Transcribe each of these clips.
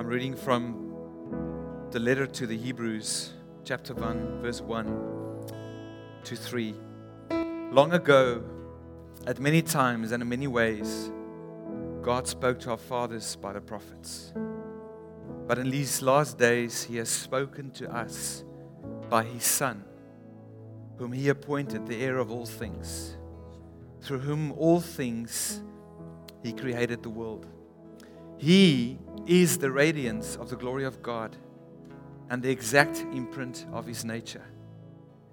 I'm reading from the letter to the Hebrews, chapter 1, verse 1 to 3. Long ago, at many times and in many ways, God spoke to our fathers by the prophets. But in these last days, He has spoken to us by His Son, whom He appointed the heir of all things, through whom all things He created the world. He is the radiance of the glory of God and the exact imprint of His nature,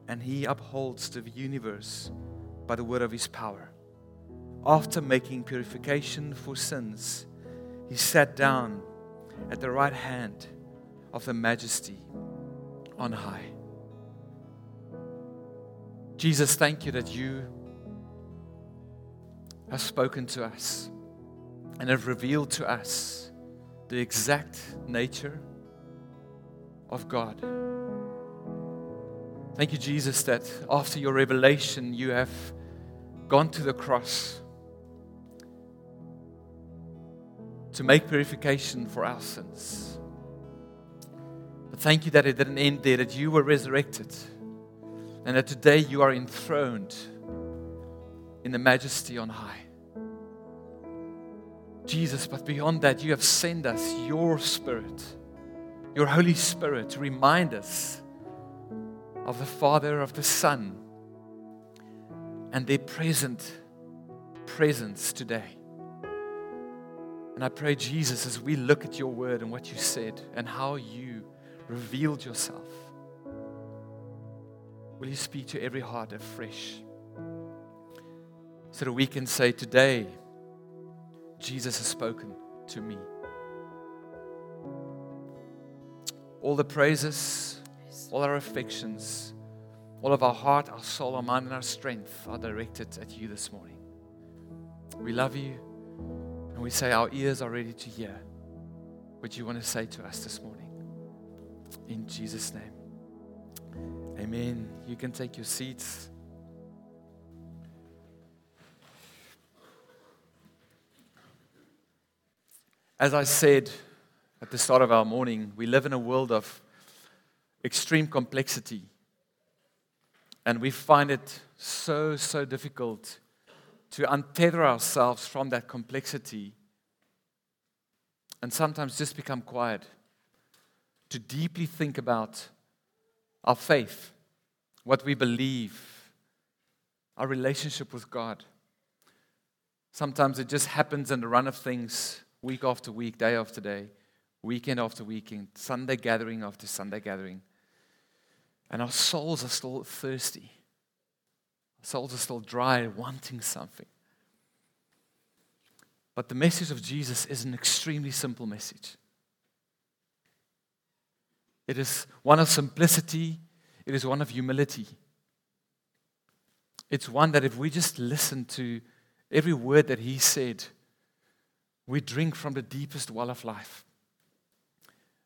and He upholds the universe by the word of His power. After making purification for sins, He sat down at the right hand of the majesty on high. Jesus, thank you that you have spoken to us and have revealed to us the exact nature of God. Thank you, Jesus, that after your revelation, you have gone to the cross to make purification for our sins. But thank you that it didn't end there, that you were resurrected, and that today you are enthroned in the majesty on high. Jesus, but beyond that, you have sent us your Spirit, your Holy Spirit, to remind us of the Father, of the Son, and their present presence today. And I pray, Jesus, as we look at your word and what you said and how you revealed yourself, will you speak to every heart afresh so that we can say, Today, Jesus has spoken to me. All the praises, all our affections, all of our heart, our soul, our mind, and our strength are directed at you this morning. We love you, and we say our ears are ready to hear what you want to say to us this morning. In Jesus' name. Amen. You can take your seats. As I said at the start of our morning, we live in a world of extreme complexity. And we find it so, so difficult to untether ourselves from that complexity and sometimes just become quiet, to deeply think about our faith, what we believe, our relationship with God. Sometimes it just happens in the run of things week after week, day after day, weekend after weekend, Sunday gathering after Sunday gathering. And our souls are still thirsty. Our souls are still dry, wanting something. But the message of Jesus is an extremely simple message. It is one of simplicity, it is one of humility. It's one that if we just listen to every word that he said, we drink from the deepest well of life.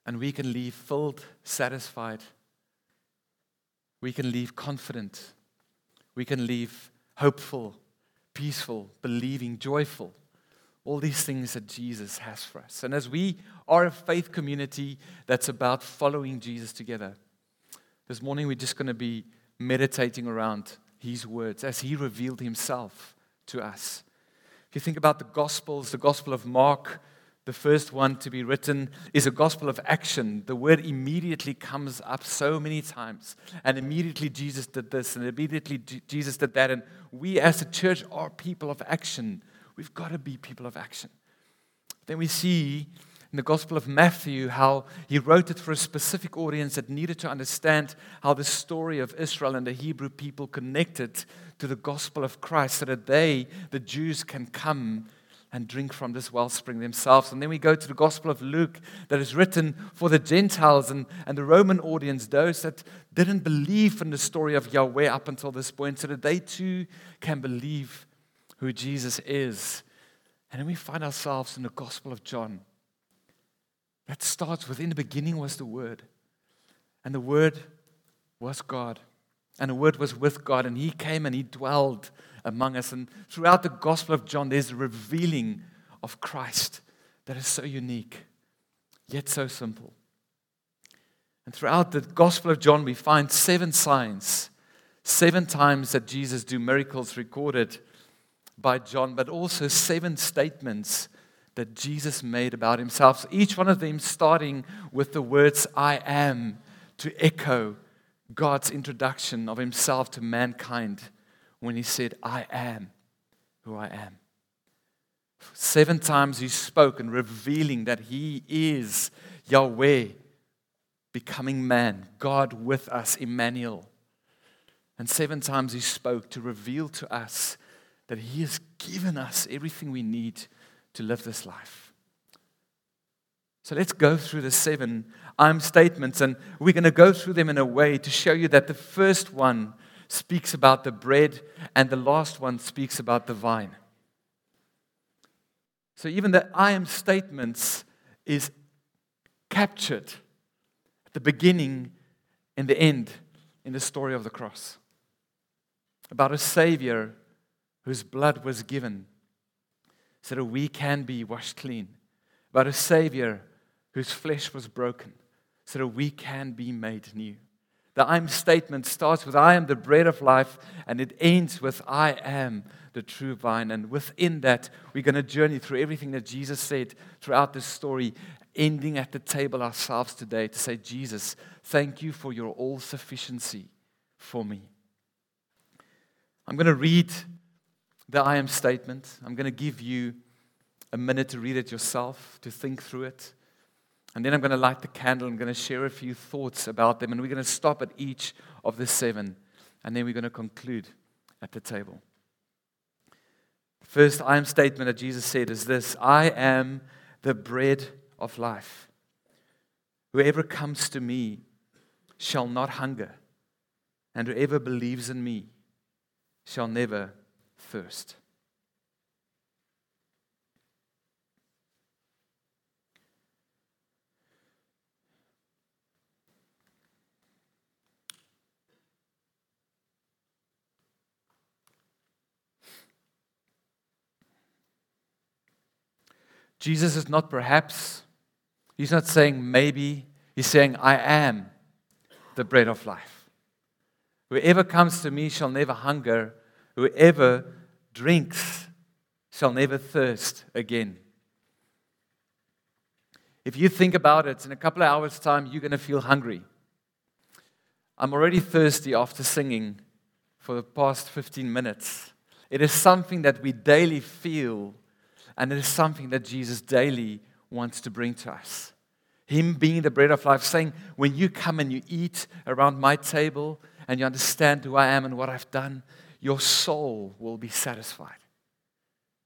And we can leave filled, satisfied. We can leave confident. We can leave hopeful, peaceful, believing, joyful. All these things that Jesus has for us. And as we are a faith community that's about following Jesus together, this morning we're just going to be meditating around his words as he revealed himself to us. If you think about the Gospels, the Gospel of Mark, the first one to be written is a gospel of action. The word immediately comes up so many times. And immediately Jesus did this, and immediately Jesus did that. And we as a church are people of action. We've got to be people of action. Then we see in the Gospel of Matthew how he wrote it for a specific audience that needed to understand how the story of Israel and the Hebrew people connected to the gospel of Christ so that they, the Jews, can come and drink from this wellspring themselves. And then we go to the Gospel of Luke that is written for the Gentiles and, and the Roman audience, those that didn't believe in the story of Yahweh up until this point, so that they too can believe who Jesus is. And then we find ourselves in the Gospel of John that starts with In the beginning was the Word, and the Word was God. And the Word was with God, and He came and He dwelled among us. And throughout the Gospel of John, there's a revealing of Christ that is so unique. yet so simple. And throughout the Gospel of John, we find seven signs, seven times that Jesus do miracles recorded by John, but also seven statements that Jesus made about himself. Each one of them starting with the words, I am, to echo God's introduction of himself to mankind when he said, I am who I am. Seven times he spoke and revealing that he is Yahweh, becoming man, God with us, Emmanuel. And seven times he spoke to reveal to us that he has given us everything we need to live this life. So let's go through the seven I'm statements, and we're going to go through them in a way to show you that the first one speaks about the bread, and the last one speaks about the vine. So even the I am statements is captured at the beginning and the end in the story of the cross. About a Savior whose blood was given so that we can be washed clean. About a Savior whose flesh was broken so that we can be made new. The I'm statement starts with I am the bread of life, and it ends with I am the true vine. And within that, we're going to journey through everything that Jesus said throughout this story, ending at the table ourselves today to say, Jesus, thank you for your all sufficiency for me. I'm going to read the I am statement. I'm going to give you a minute to read it yourself, to think through it. And then I'm going to light the candle. I'm going to share a few thoughts about them. And we're going to stop at each of the seven. And then we're going to conclude at the table. The first I am statement that Jesus said is this I am the bread of life. Whoever comes to me shall not hunger, and whoever believes in me shall never thirst. Jesus is not perhaps, he's not saying maybe, he's saying, I am the bread of life. Whoever comes to me shall never hunger, whoever drinks shall never thirst again. If you think about it, in a couple of hours' time, you're going to feel hungry. I'm already thirsty after singing for the past 15 minutes. It is something that we daily feel and it is something that Jesus daily wants to bring to us. Him being the bread of life, saying, when you come and you eat around my table and you understand who I am and what I've done, your soul will be satisfied.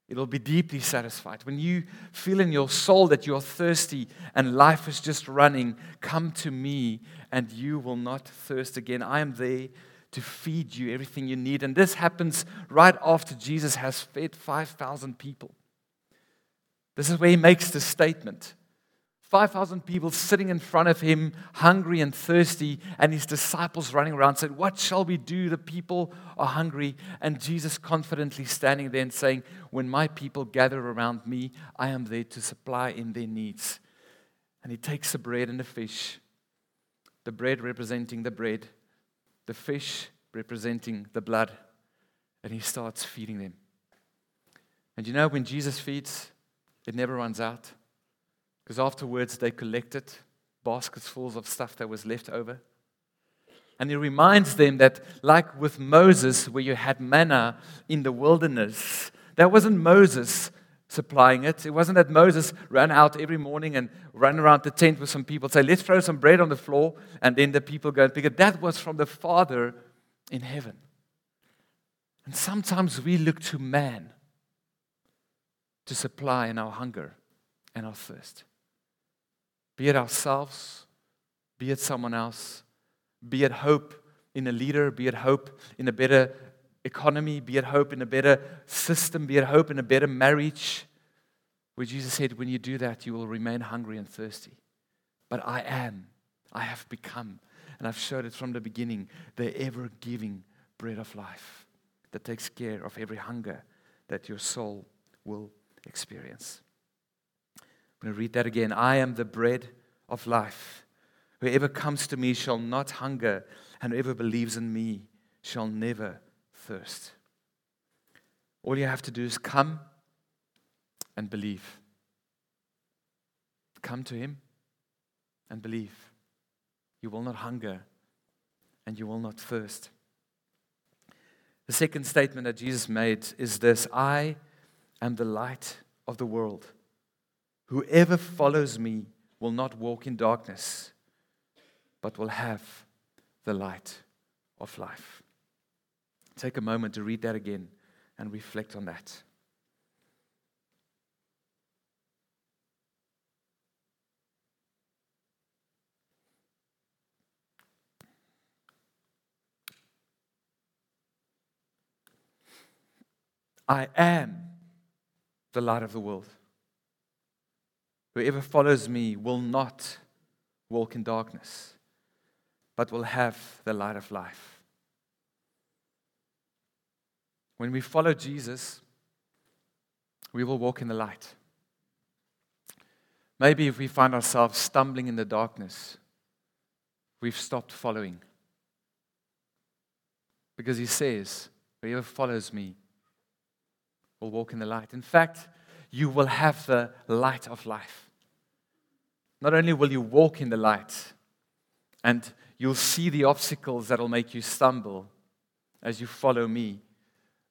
It'll be deeply satisfied. When you feel in your soul that you're thirsty and life is just running, come to me and you will not thirst again. I am there to feed you everything you need. And this happens right after Jesus has fed 5,000 people. This is where he makes the statement. 5,000 people sitting in front of him, hungry and thirsty, and his disciples running around said, What shall we do? The people are hungry. And Jesus confidently standing there and saying, When my people gather around me, I am there to supply in their needs. And he takes the bread and the fish, the bread representing the bread, the fish representing the blood, and he starts feeding them. And you know, when Jesus feeds, it never runs out. Because afterwards, they collected baskets full of stuff that was left over. And he reminds them that, like with Moses, where you had manna in the wilderness, that wasn't Moses supplying it. It wasn't that Moses ran out every morning and ran around the tent with some people, say, let's throw some bread on the floor, and then the people go and pick it. That was from the Father in heaven. And sometimes we look to man to supply in our hunger and our thirst. Be it ourselves, be it someone else, be it hope in a leader, be it hope in a better economy, be it hope in a better system, be it hope in a better marriage. Where Jesus said, When you do that, you will remain hungry and thirsty. But I am, I have become, and I've showed it from the beginning, the ever giving bread of life that takes care of every hunger that your soul will experience. I'm going to read that again. I am the bread of life. Whoever comes to me shall not hunger, and whoever believes in me shall never thirst. All you have to do is come and believe. Come to Him and believe. You will not hunger and you will not thirst. The second statement that Jesus made is this I am the light of the world. Whoever follows me will not walk in darkness, but will have the light of life. Take a moment to read that again and reflect on that. I am the light of the world. Whoever follows me will not walk in darkness, but will have the light of life. When we follow Jesus, we will walk in the light. Maybe if we find ourselves stumbling in the darkness, we've stopped following. Because he says, Whoever follows me will walk in the light. In fact, you will have the light of life. Not only will you walk in the light, and you'll see the obstacles that will make you stumble as you follow me,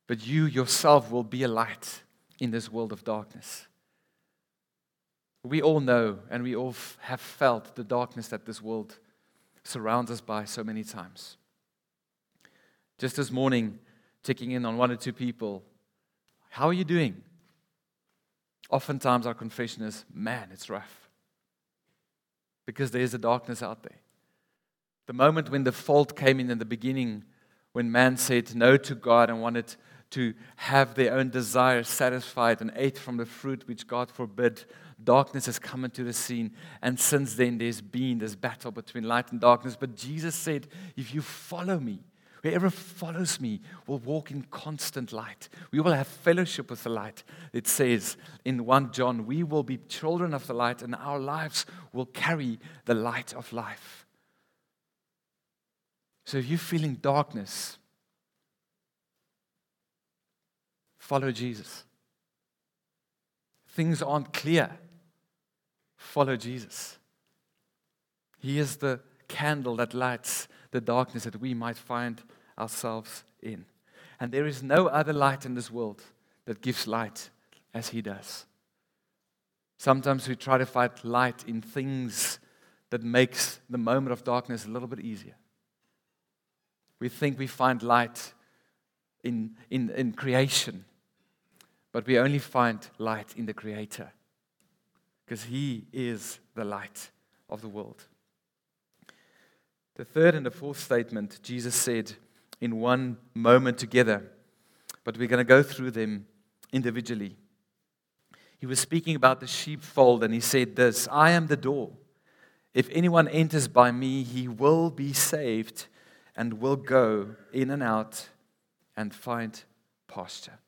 but you yourself will be a light in this world of darkness. We all know and we all have felt the darkness that this world surrounds us by so many times. Just this morning, checking in on one or two people how are you doing? Oftentimes, our confession is, man, it's rough. Because there's a darkness out there. The moment when the fault came in in the beginning, when man said no to God and wanted to have their own desires satisfied and ate from the fruit which God forbid, darkness has come into the scene. And since then, there's been this battle between light and darkness. But Jesus said, If you follow me, Whoever follows me will walk in constant light. We will have fellowship with the light. It says in 1 John, we will be children of the light, and our lives will carry the light of life. So if you're feeling darkness, follow Jesus. Things aren't clear, follow Jesus. He is the candle that lights the darkness that we might find ourselves in. And there is no other light in this world that gives light as He does. Sometimes we try to find light in things that makes the moment of darkness a little bit easier. We think we find light in, in, in creation, but we only find light in the Creator because He is the light of the world. The third and the fourth statement, Jesus said in one moment together, but we're going to go through them individually. He was speaking about the sheepfold, and he said this I am the door. If anyone enters by me, he will be saved and will go in and out and find pasture.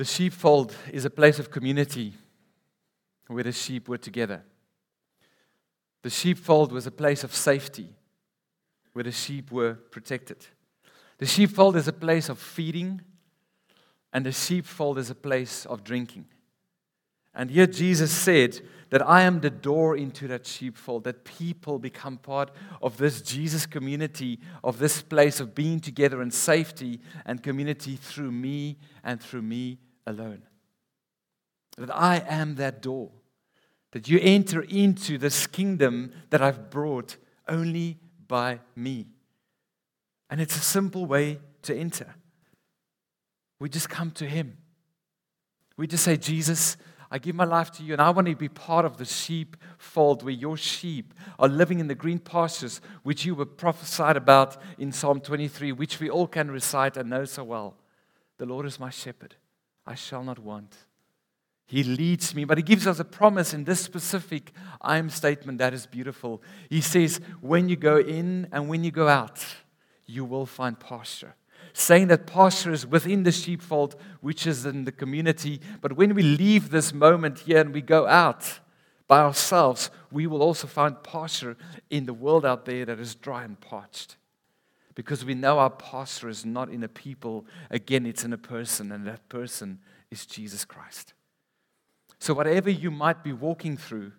The sheepfold is a place of community where the sheep were together. The sheepfold was a place of safety where the sheep were protected. The sheepfold is a place of feeding, and the sheepfold is a place of drinking. And here Jesus said that I am the door into that sheepfold, that people become part of this Jesus community, of this place of being together in safety and community through me and through me alone. That I am that door. That you enter into this kingdom that I've brought only by me. And it's a simple way to enter. We just come to Him. We just say, Jesus, I give my life to you, and I want to be part of the sheepfold where your sheep are living in the green pastures, which you were prophesied about in Psalm 23, which we all can recite and know so well. The Lord is my shepherd. I shall not want. He leads me, but He gives us a promise in this specific I am statement that is beautiful. He says, When you go in and when you go out, you will find pasture. Saying that pasture is within the sheepfold, which is in the community. But when we leave this moment here and we go out by ourselves, we will also find pasture in the world out there that is dry and parched. Because we know our pasture is not in a people, again, it's in a person, and that person is Jesus Christ. So, whatever you might be walking through,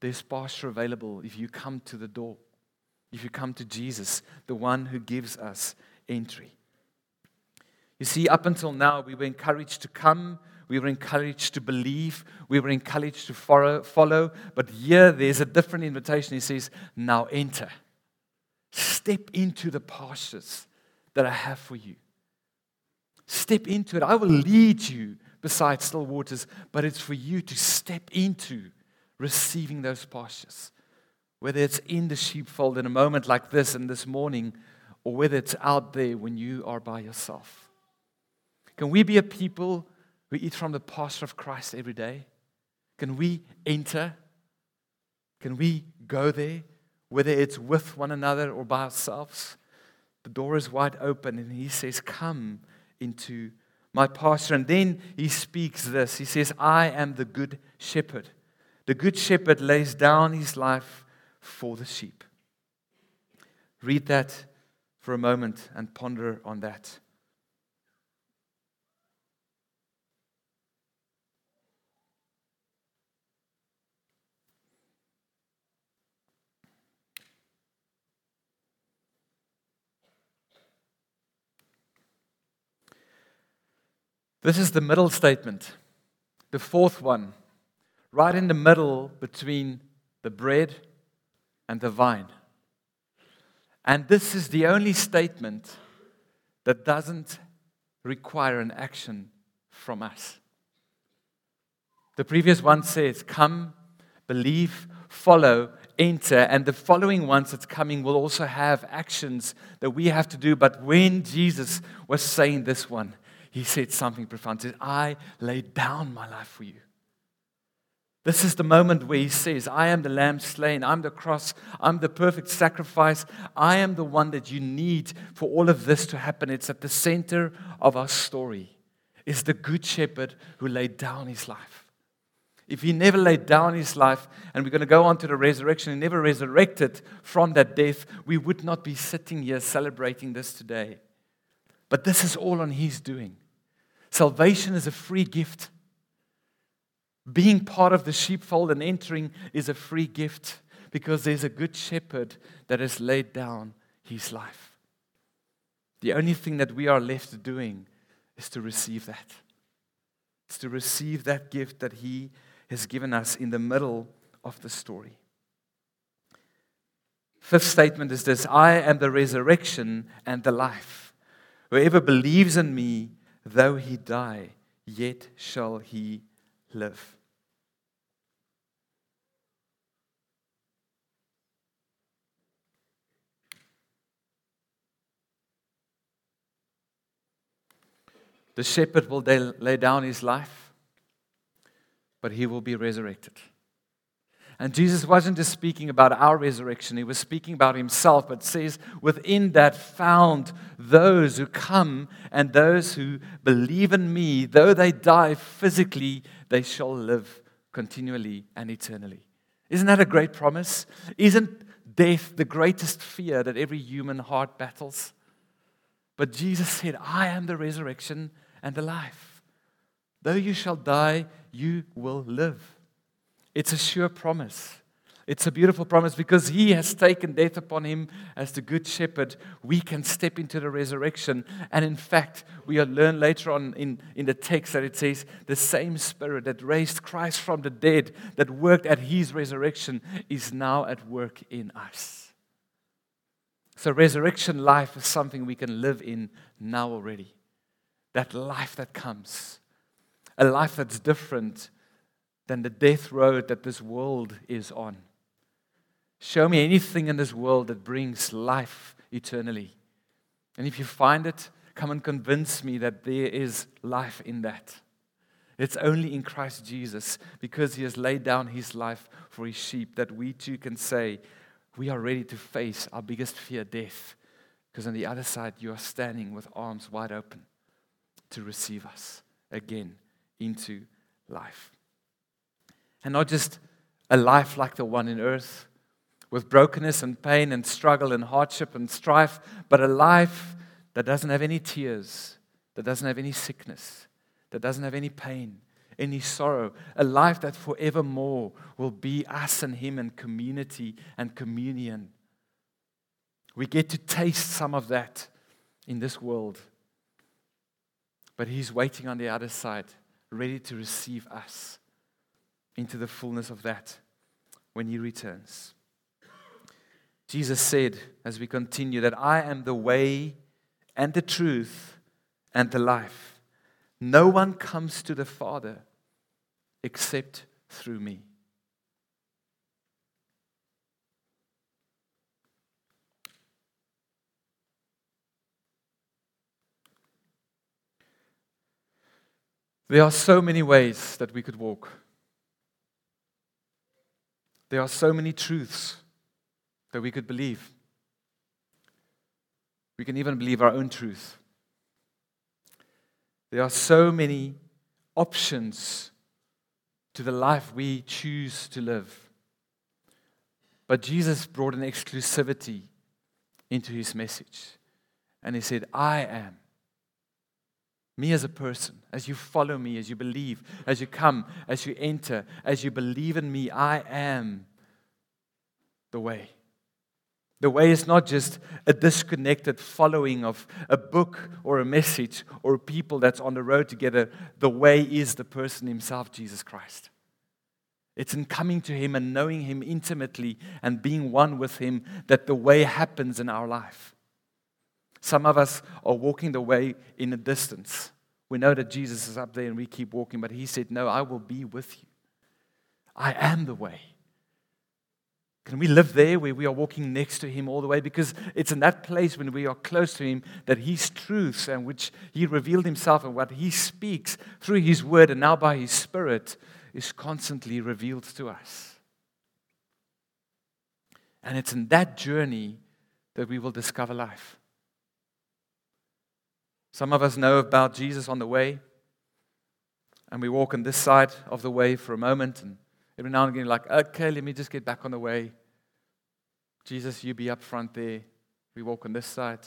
there's pasture available if you come to the door, if you come to Jesus, the one who gives us entry. You see, up until now, we were encouraged to come, we were encouraged to believe, we were encouraged to follow, follow. but here there's a different invitation. He says, Now enter. Step into the pastures that I have for you. Step into it. I will lead you beside still waters, but it's for you to step into receiving those pastures. Whether it's in the sheepfold in a moment like this and this morning, or whether it's out there when you are by yourself. Can we be a people who eat from the pasture of Christ every day? Can we enter? Can we go there, whether it's with one another or by ourselves? The door is wide open, and He says, Come into my pasture. And then he speaks this He says, I am the good shepherd. The good shepherd lays down his life for the sheep. Read that for a moment and ponder on that. This is the middle statement, the fourth one, right in the middle between the bread and the vine. And this is the only statement that doesn't require an action from us. The previous one says, Come, believe, follow, enter. And the following ones that's coming will also have actions that we have to do. But when Jesus was saying this one, he said something profound. He said, I laid down my life for you. This is the moment where he says, I am the lamb slain. I'm the cross. I'm the perfect sacrifice. I am the one that you need for all of this to happen. It's at the center of our story. Is the good shepherd who laid down his life. If he never laid down his life, and we're going to go on to the resurrection, he never resurrected from that death, we would not be sitting here celebrating this today. But this is all on his doing. Salvation is a free gift. Being part of the sheepfold and entering is a free gift because there's a good shepherd that has laid down his life. The only thing that we are left doing is to receive that. It's to receive that gift that he has given us in the middle of the story. Fifth statement is this I am the resurrection and the life. Whoever believes in me, Though he die, yet shall he live. The shepherd will lay down his life, but he will be resurrected. And Jesus wasn't just speaking about our resurrection, he was speaking about himself. But says, within that found those who come and those who believe in me, though they die physically, they shall live continually and eternally. Isn't that a great promise? Isn't death the greatest fear that every human heart battles? But Jesus said, I am the resurrection and the life. Though you shall die, you will live. It's a sure promise. It's a beautiful promise because he has taken death upon him as the good shepherd. We can step into the resurrection. And in fact, we will learn later on in, in the text that it says the same spirit that raised Christ from the dead, that worked at his resurrection, is now at work in us. So, resurrection life is something we can live in now already. That life that comes, a life that's different than the death road that this world is on. Show me anything in this world that brings life eternally. And if you find it, come and convince me that there is life in that. It's only in Christ Jesus, because he has laid down his life for his sheep, that we too can say, we are ready to face our biggest fear, death. Because on the other side, you are standing with arms wide open to receive us again into life. And not just a life like the one in earth, with brokenness and pain and struggle and hardship and strife, but a life that doesn't have any tears, that doesn't have any sickness, that doesn't have any pain, any sorrow, a life that forevermore will be us and Him and community and communion. We get to taste some of that in this world. But He's waiting on the other side, ready to receive us into the fullness of that when He returns. Jesus said, as we continue, that I am the way and the truth and the life. No one comes to the Father except through me. There are so many ways that we could walk. There are so many truths that we could believe. We can even believe our own truth. There are so many options to the life we choose to live. But Jesus brought an exclusivity into his message. And he said, I am. Me as a person, as you follow me, as you believe, as you come, as you enter, as you believe in me, I am the way. The way is not just a disconnected following of a book or a message or people that's on the road together. The way is the person himself, Jesus Christ. It's in coming to him and knowing him intimately and being one with him that the way happens in our life. Some of us are walking the way in a distance. We know that Jesus is up there and we keep walking, but he said, No, I will be with you. I am the way. Can we live there where we are walking next to Him all the way? Because it's in that place when we are close to Him that His truths and which He revealed Himself and what He speaks through His Word and now by His Spirit is constantly revealed to us. And it's in that journey that we will discover life. Some of us know about Jesus on the way, and we walk on this side of the way for a moment, and Every now and again, like, okay, let me just get back on the way. Jesus, you be up front there. We walk on this side,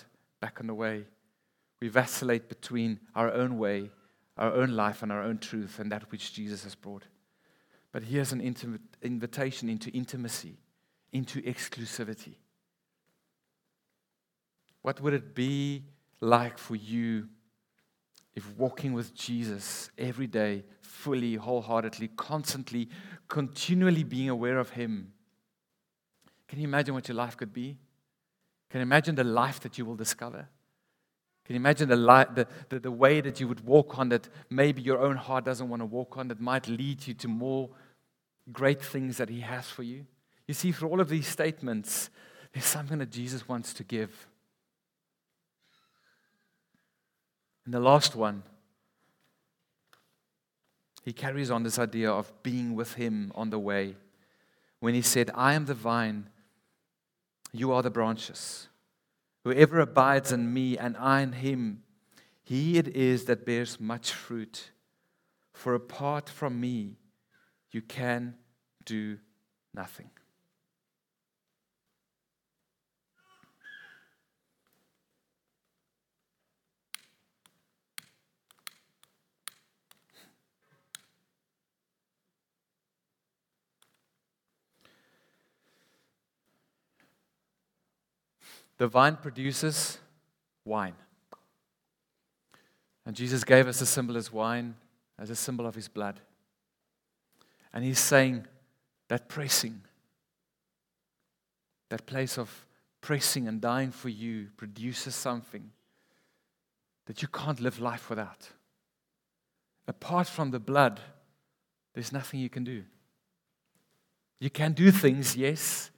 back on the way. We vacillate between our own way, our own life, and our own truth, and that which Jesus has brought. But here's an intimate invitation into intimacy, into exclusivity. What would it be like for you if walking with Jesus every day, fully, wholeheartedly, constantly, continually being aware of Him, can you imagine what your life could be? Can you imagine the life that you will discover? Can you imagine the, li- the, the, the way that you would walk on that maybe your own heart doesn't want to walk on that might lead you to more great things that He has for you? You see, for all of these statements, there's something that Jesus wants to give. And the last one, he carries on this idea of being with him on the way. When he said, I am the vine, you are the branches. Whoever abides in me and I in him, he it is that bears much fruit. For apart from me, you can do nothing. The vine produces wine. And Jesus gave us a symbol as wine, as a symbol of his blood. And he's saying that pressing, that place of pressing and dying for you, produces something that you can't live life without. Apart from the blood, there's nothing you can do. You can do things, yes,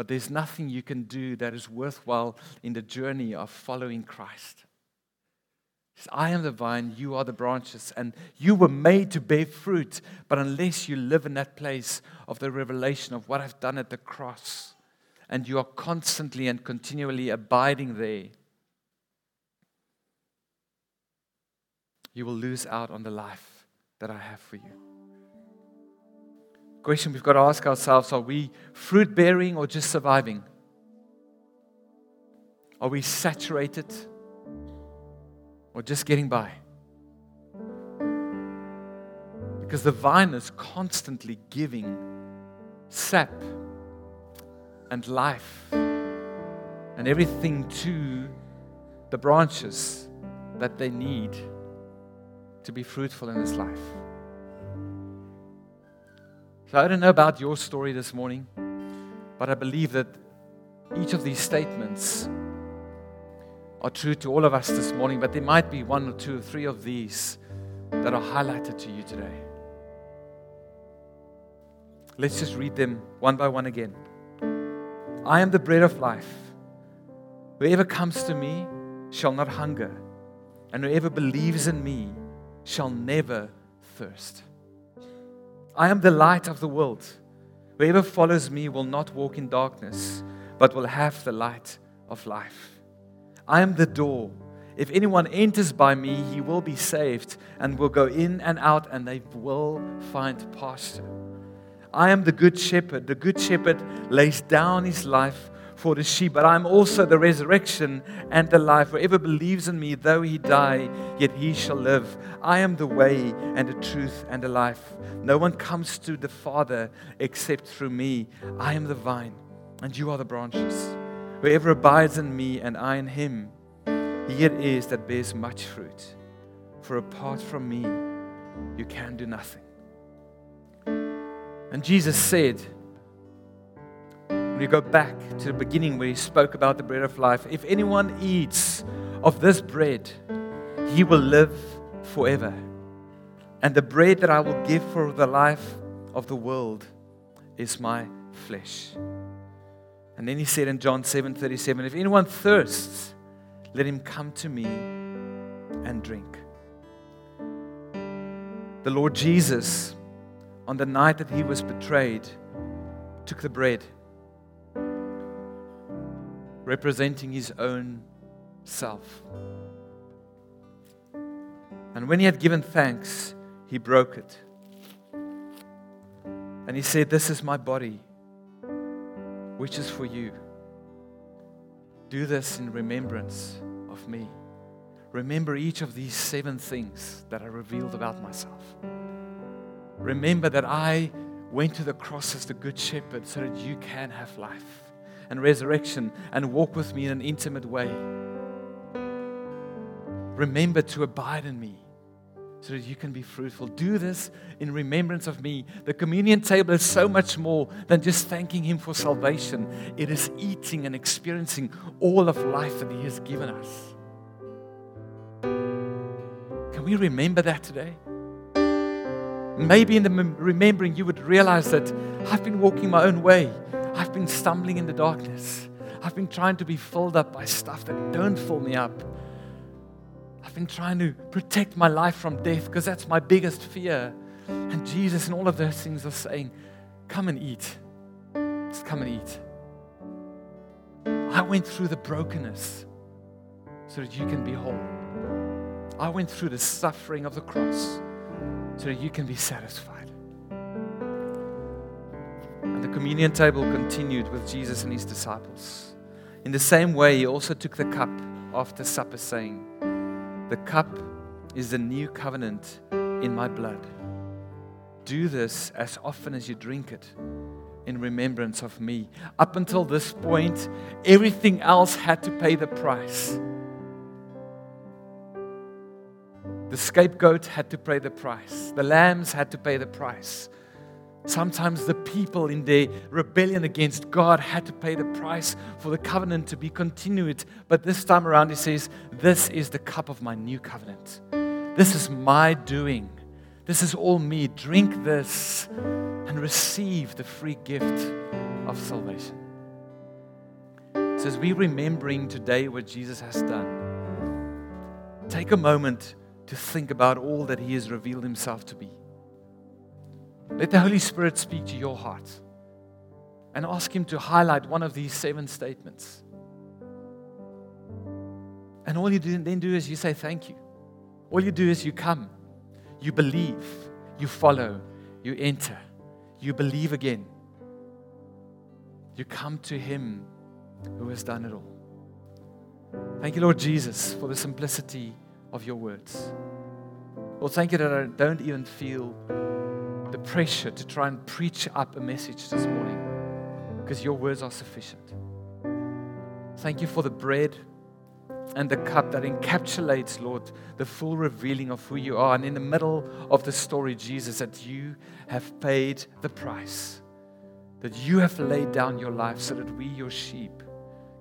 but there's nothing you can do that is worthwhile in the journey of following Christ. Says, I am the vine, you are the branches, and you were made to bear fruit. But unless you live in that place of the revelation of what I've done at the cross, and you are constantly and continually abiding there, you will lose out on the life that I have for you. Question we've got to ask ourselves are we fruit bearing or just surviving? Are we saturated or just getting by? Because the vine is constantly giving sap and life and everything to the branches that they need to be fruitful in this life. So I don't know about your story this morning, but I believe that each of these statements are true to all of us this morning, but there might be one or two or three of these that are highlighted to you today. Let's just read them one by one again. I am the bread of life. Whoever comes to me shall not hunger, and whoever believes in me shall never thirst. I am the light of the world. Whoever follows me will not walk in darkness, but will have the light of life. I am the door. If anyone enters by me, he will be saved and will go in and out, and they will find pasture. I am the good shepherd. The good shepherd lays down his life for the sheep, but I am also the resurrection and the life. Whoever believes in me, though he die, yet he shall live. I am the way and the truth and the life. No one comes to the Father except through me. I am the vine, and you are the branches. Whoever abides in me and I in him, he it is that bears much fruit. For apart from me, you can do nothing. And Jesus said, we go back to the beginning where he spoke about the bread of life, if anyone eats of this bread, he will live forever. And the bread that I will give for the life of the world is my flesh. And then he said in John 7 37, If anyone thirsts, let him come to me and drink. The Lord Jesus, on the night that he was betrayed, took the bread, representing his own self. And when he had given thanks, he broke it. And he said, This is my body which is for you. Do this in remembrance of me. Remember each of these seven things that I revealed about myself. Remember that I went to the cross as the Good Shepherd so that you can have life and resurrection and walk with me in an intimate way. Remember to abide in me so that you can be fruitful. Do this in remembrance of me. The communion table is so much more than just thanking Him for salvation, it is eating and experiencing all of life that He has given us. Can we remember that today? Maybe in the remembering, you would realize that I've been walking my own way. I've been stumbling in the darkness. I've been trying to be filled up by stuff that don't fill me up. I've been trying to protect my life from death because that's my biggest fear. And Jesus and all of those things are saying, Come and eat. Just come and eat. I went through the brokenness so that you can be whole. I went through the suffering of the cross so that you can be satisfied. And the communion table continued with Jesus and his disciples. In the same way, he also took the cup after supper, saying, the cup is the new covenant in my blood. Do this as often as you drink it in remembrance of me. Up until this point, everything else had to pay the price. The scapegoat had to pay the price, the lambs had to pay the price. Sometimes the people in their rebellion against God had to pay the price for the covenant to be continued. But this time around, he says, This is the cup of my new covenant. This is my doing. This is all me. Drink this and receive the free gift of salvation. So, as we remembering today what Jesus has done, take a moment to think about all that He has revealed Himself to be. Let the Holy Spirit speak to your heart and ask Him to highlight one of these seven statements. And all you then do is you say thank you. All you do is you come, you believe, you follow, you enter, you believe again. You come to Him who has done it all. Thank you, Lord Jesus, for the simplicity of your words. Lord, thank you that I don't even feel the pressure to try and preach up a message this morning because your words are sufficient. Thank you for the bread and the cup that encapsulates, Lord, the full revealing of who you are. And in the middle of the story, Jesus, that you have paid the price, that you have laid down your life so that we, your sheep,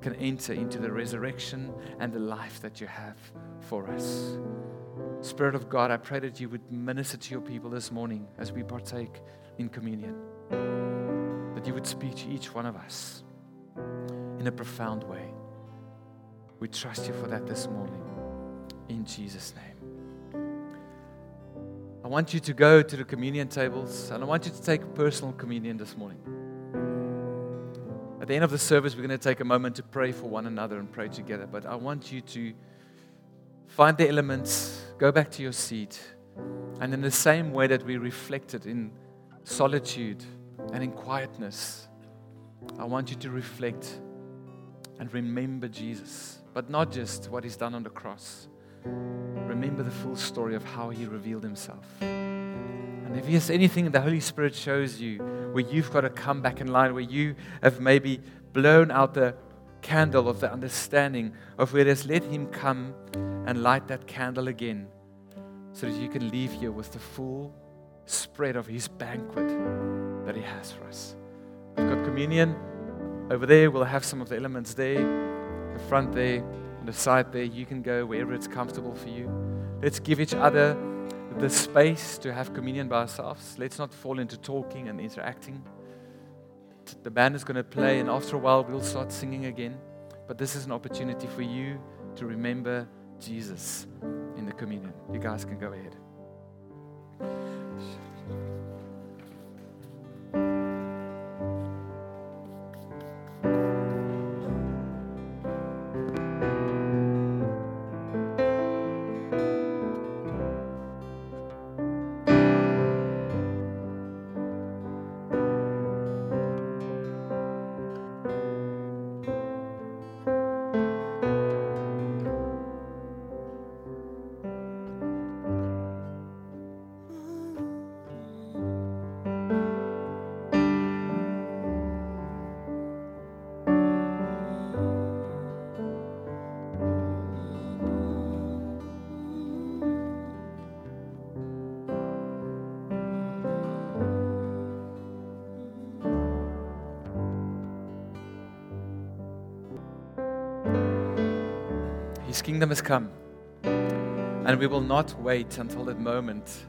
can enter into the resurrection and the life that you have for us. Spirit of God, I pray that you would minister to your people this morning as we partake in communion. That you would speak to each one of us in a profound way. We trust you for that this morning. In Jesus' name. I want you to go to the communion tables and I want you to take personal communion this morning. At the end of the service, we're going to take a moment to pray for one another and pray together. But I want you to find the elements, go back to your seat, and in the same way that we reflected in solitude and in quietness, I want you to reflect and remember Jesus but not just what he's done on the cross. Remember the full story of how he revealed himself. And if there's anything the Holy Spirit shows you where you've got to come back in line, where you have maybe blown out the candle of the understanding of where there's let him come and light that candle again so that you can leave here with the full spread of his banquet that he has for us. We've got communion over there. We'll have some of the elements there the front there, on the side there. You can go wherever it's comfortable for you. Let's give each other the space to have communion by ourselves. Let's not fall into talking and interacting. The band is going to play, and after a while, we'll start singing again. But this is an opportunity for you to remember Jesus in the communion. You guys can go ahead. His kingdom has come. And we will not wait until that moment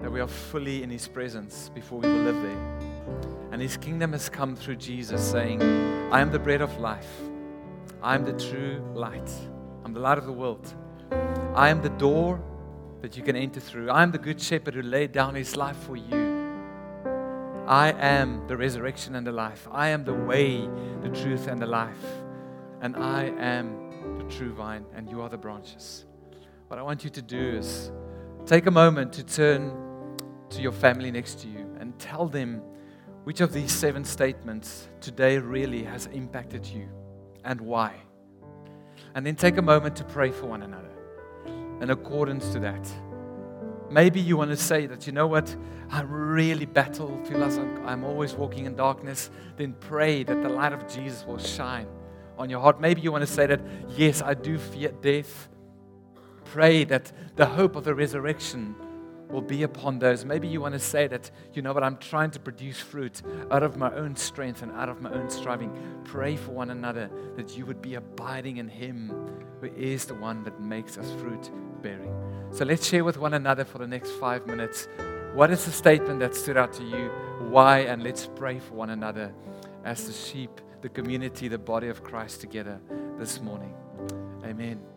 that we are fully in His presence before we will live there. And His kingdom has come through Jesus saying, I am the bread of life. I am the true light. I'm the light of the world. I am the door that you can enter through. I am the good shepherd who laid down his life for you. I am the resurrection and the life. I am the way, the truth, and the life. And I am the true vine, and you are the branches. What I want you to do is take a moment to turn to your family next to you and tell them which of these seven statements today really has impacted you and why. And then take a moment to pray for one another in accordance to that. Maybe you want to say that, you know what, I really battle, feel like I'm always walking in darkness. Then pray that the light of Jesus will shine on your heart. Maybe you want to say that, yes, I do fear death. Pray that the hope of the resurrection will be upon those. Maybe you want to say that, you know what, I'm trying to produce fruit out of my own strength and out of my own striving. Pray for one another that you would be abiding in Him who is the one that makes us fruit bearing. So let's share with one another for the next five minutes. What is the statement that stood out to you? Why? And let's pray for one another as the sheep the community, the body of Christ together this morning. Amen.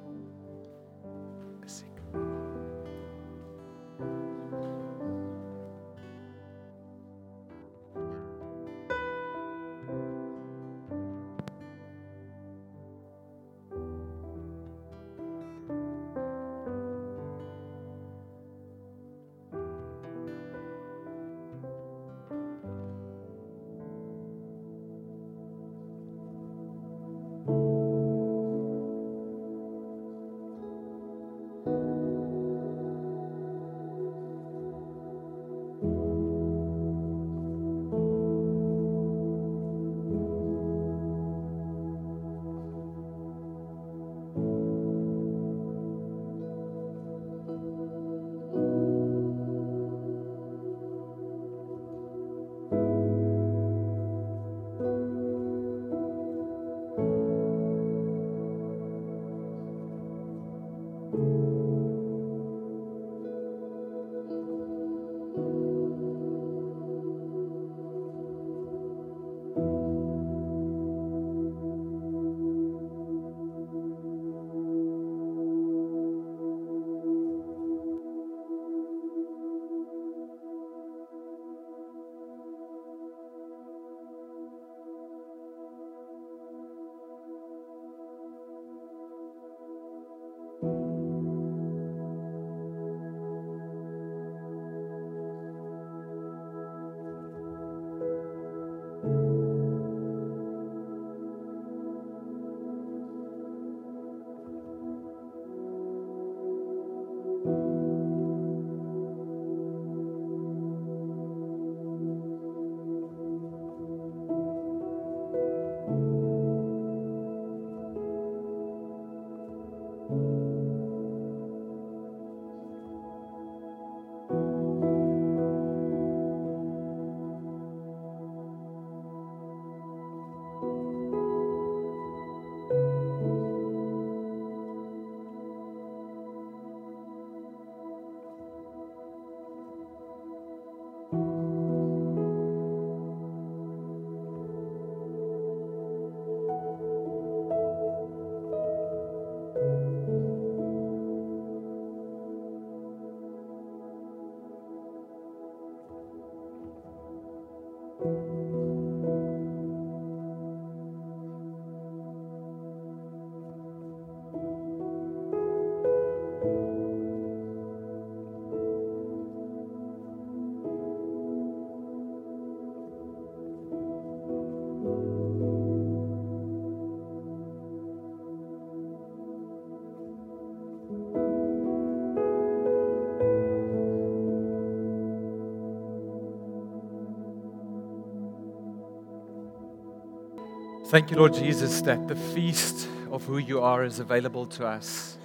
Thank you, Lord Jesus, that the feast of who you are is available to us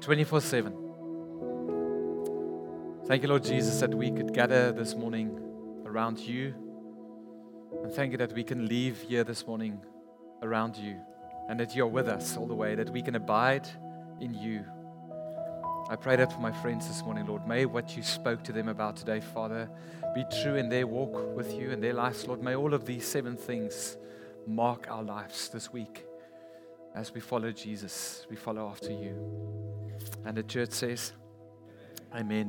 24 7. Thank you, Lord Jesus, that we could gather this morning around you. And thank you that we can leave here this morning around you and that you're with us all the way, that we can abide in you. I pray that for my friends this morning, Lord. May what you spoke to them about today, Father, be true in their walk with you and their lives, Lord. May all of these seven things mark our lives this week as we follow Jesus, we follow after you. And the church says, Amen.